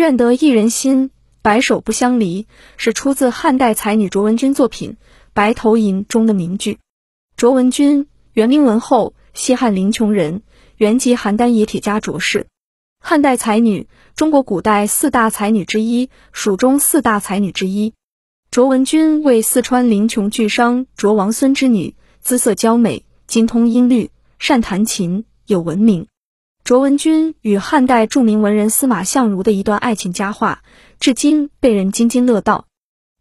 愿得一人心，白首不相离，是出自汉代才女卓文君作品《白头吟》中的名句。卓文君，原名文后，西汉临邛人，原籍邯郸冶铁家卓氏，汉代才女，中国古代四大才女之一，蜀中四大才女之一。卓文君为四川临邛巨商卓王孙之女，姿色娇美，精通音律，善弹琴，有闻名。卓文君与汉代著名文人司马相如的一段爱情佳话，至今被人津津乐道。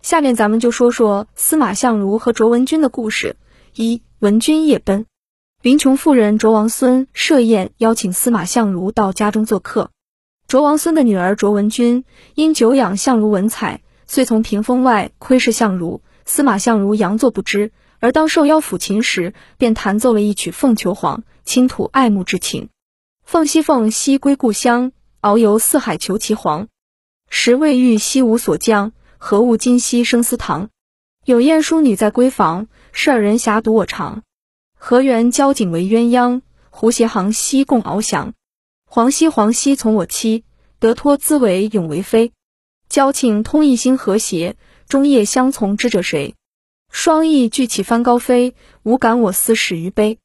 下面咱们就说说司马相如和卓文君的故事。一文君夜奔，临邛妇人卓王孙设宴邀请司马相如到家中做客。卓王孙的女儿卓文君因久仰相如文采，遂从屏风外窥视相如。司马相如佯作不知，而当受邀抚琴时，便弹奏了一曲《凤求凰》，倾吐爱慕之情。凤兮凤兮归故乡，遨游四海求其凰。时未遇兮无所将，何物今夕生思堂？有燕淑女在闺房，是尔人遐独我长。何缘交颈为鸳鸯？胡谐航兮共翱翔。黄兮黄兮从我妻，得脱兹为永为妃。交庆通一心和谐，终夜相从知者谁？双翼聚起翻高飞，无感我思始于悲。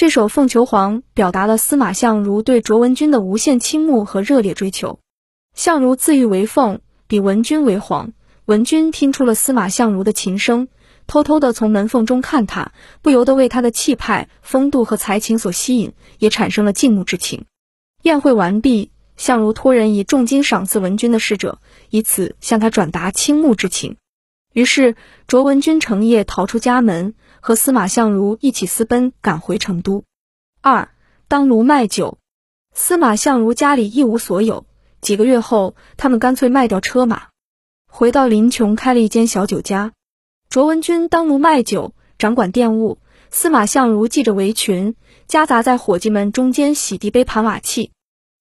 这首《凤求凰》表达了司马相如对卓文君的无限倾慕和热烈追求。相如自喻为凤，比文君为凰。文君听出了司马相如的琴声，偷偷地从门缝中看他，不由得为他的气派、风度和才情所吸引，也产生了敬慕之情。宴会完毕，相如托人以重金赏赐文君的侍者，以此向他转达倾慕之情。于是卓文君成夜逃出家门。和司马相如一起私奔，赶回成都。二当卢卖酒，司马相如家里一无所有，几个月后，他们干脆卖掉车马，回到临邛开了一间小酒家。卓文君当卢卖酒，掌管店务；司马相如系着围裙，夹杂在伙计们中间洗涤杯盘瓦器。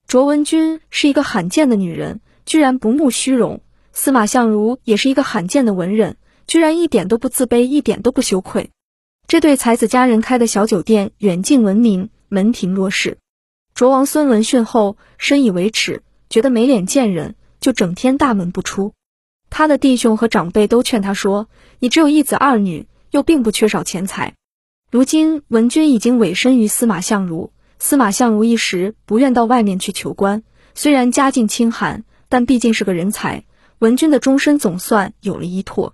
卓文君是一个罕见的女人，居然不慕虚荣；司马相如也是一个罕见的文人，居然一点都不自卑，一点都不羞愧。这对才子佳人开的小酒店远近闻名，门庭若市。卓王孙闻讯后深以为耻，觉得没脸见人，就整天大门不出。他的弟兄和长辈都劝他说：“你只有一子二女，又并不缺少钱财。如今文君已经委身于司马相如，司马相如一时不愿到外面去求官。虽然家境清寒，但毕竟是个人才，文君的终身总算有了依托，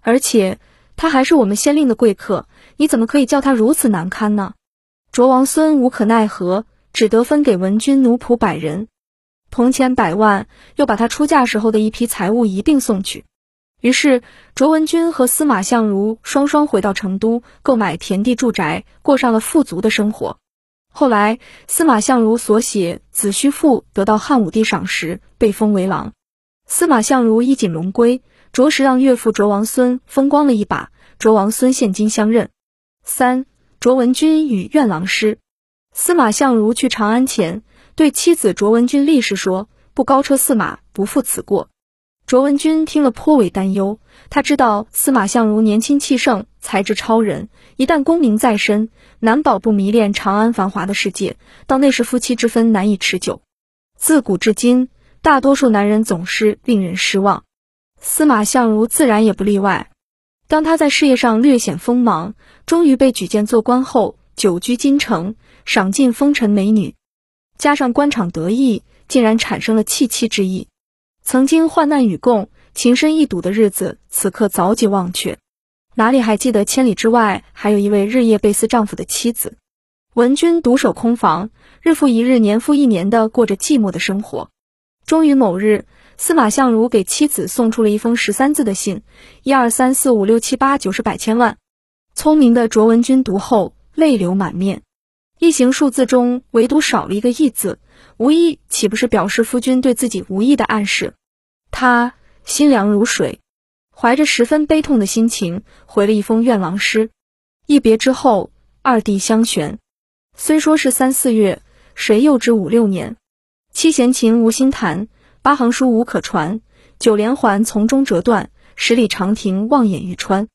而且。”他还是我们先令的贵客，你怎么可以叫他如此难堪呢？卓王孙无可奈何，只得分给文君奴仆百人，铜钱百万，又把他出嫁时候的一批财物一并送去。于是卓文君和司马相如双双回到成都，购买田地住宅，过上了富足的生活。后来司马相如所写《子虚赋》得到汉武帝赏识，被封为郎。司马相如衣锦荣归。着实让岳父卓王孙风光了一把。卓王孙现今相认。三卓文君与怨郎诗。司马相如去长安前，对妻子卓文君立誓说：“不高车驷马，不负此过。”卓文君听了颇为担忧。他知道司马相如年轻气盛，才智超人，一旦功名在身，难保不迷恋长安繁华的世界，到那时夫妻之分难以持久。自古至今，大多数男人总是令人失望。司马相如自然也不例外。当他在事业上略显锋芒，终于被举荐做官后，久居京城，赏尽风尘美女，加上官场得意，竟然产生了弃妻之意。曾经患难与共、情深意笃的日子，此刻早已忘却，哪里还记得千里之外还有一位日夜被思丈夫的妻子？文君独守空房，日复一日，年复一年的过着寂寞的生活。终于某日。司马相如给妻子送出了一封十三字的信，一二三四五六七八九十百千万。聪明的卓文君读后泪流满面，一行数字中唯独少了一个义字，无意岂不是表示夫君对自己无意的暗示？他心凉如水，怀着十分悲痛的心情回了一封愿郎诗。一别之后，二地相悬，虽说是三四月，谁又知五六年？七弦琴无心弹。八行书无可传，九连环从中折断，十里长亭望眼欲穿。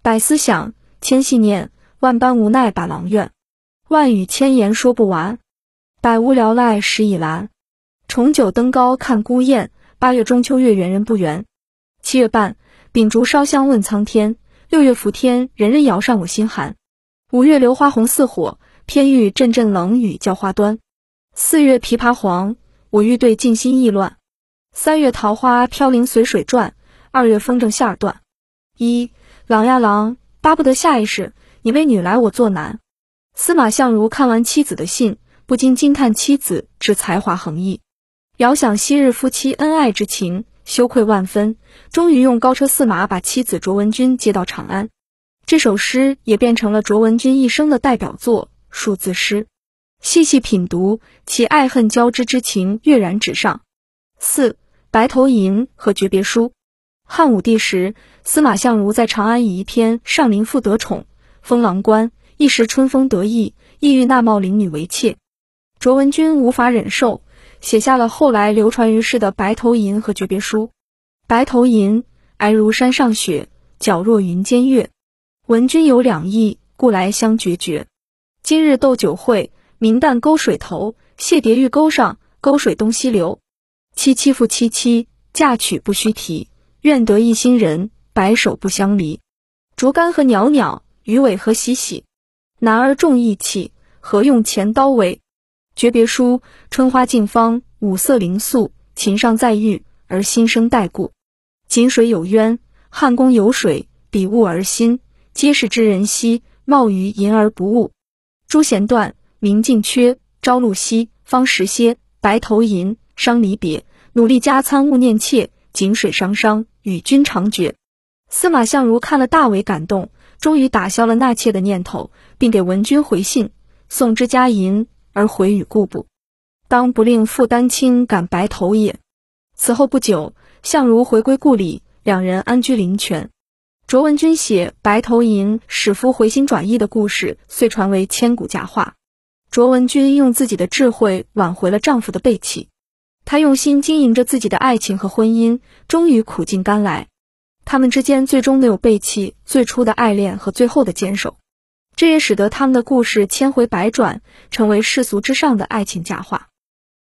百思想，千系念，万般无奈把郎怨。万语千言说不完，百无聊赖时已阑。重九登高看孤雁，八月中秋月圆人不圆。七月半，秉烛烧香问苍天。六月伏天，人人摇上我心寒。五月榴花红似火，偏遇阵阵冷雨浇花端。四月枇杷黄，我欲对镜心意乱。三月桃花飘零随水转，二月风筝线儿断。一郎呀郎，巴不得下一世你为女来我做男。司马相如看完妻子的信，不禁惊叹妻子之才华横溢。遥想昔日夫妻恩爱之情，羞愧万分。终于用高车驷马把妻子卓文君接到长安。这首诗也变成了卓文君一生的代表作数字诗。细细品读，其爱恨交织之情跃然纸上。四《白头吟》和诀别书。汉武帝时，司马相如在长安以一篇《上林赋》得宠，封郎官，一时春风得意，意欲纳茂陵女为妾。卓文君无法忍受，写下了后来流传于世的《白头吟》和诀别书。《白头吟》：皑如山上雪，皎若云间月。闻君有两意，故来相决绝。今日斗酒会，明旦沟水头，谢蝶玉钩上，沟水东西流。凄凄复凄凄，嫁娶不须提。愿得一心人，白首不相离。竹竿何袅袅，鱼尾何喜喜。男儿重义气，何用钱刀为？诀别书：春花尽芳，五色灵素，琴上再遇，而心生待故。井水有渊，汉宫有水，比物而新。皆是知人兮，貌于淫而不悟。朱弦断，明镜缺，朝露晞，方时歇。白头吟，伤离别，努力加餐勿念妾。井水汤汤，与君长绝。司马相如看了大为感动，终于打消了纳妾的念头，并给文君回信：送之嘉银，而回与故部。当不令负丹青，感白头也。此后不久，相如回归故里，两人安居灵泉。卓文君写《白头吟》使夫回心转意的故事，遂传为千古佳话。卓文君用自己的智慧挽回了丈夫的背弃，他用心经营着自己的爱情和婚姻，终于苦尽甘来。他们之间最终没有背弃最初的爱恋和最后的坚守，这也使得他们的故事千回百转，成为世俗之上的爱情佳话。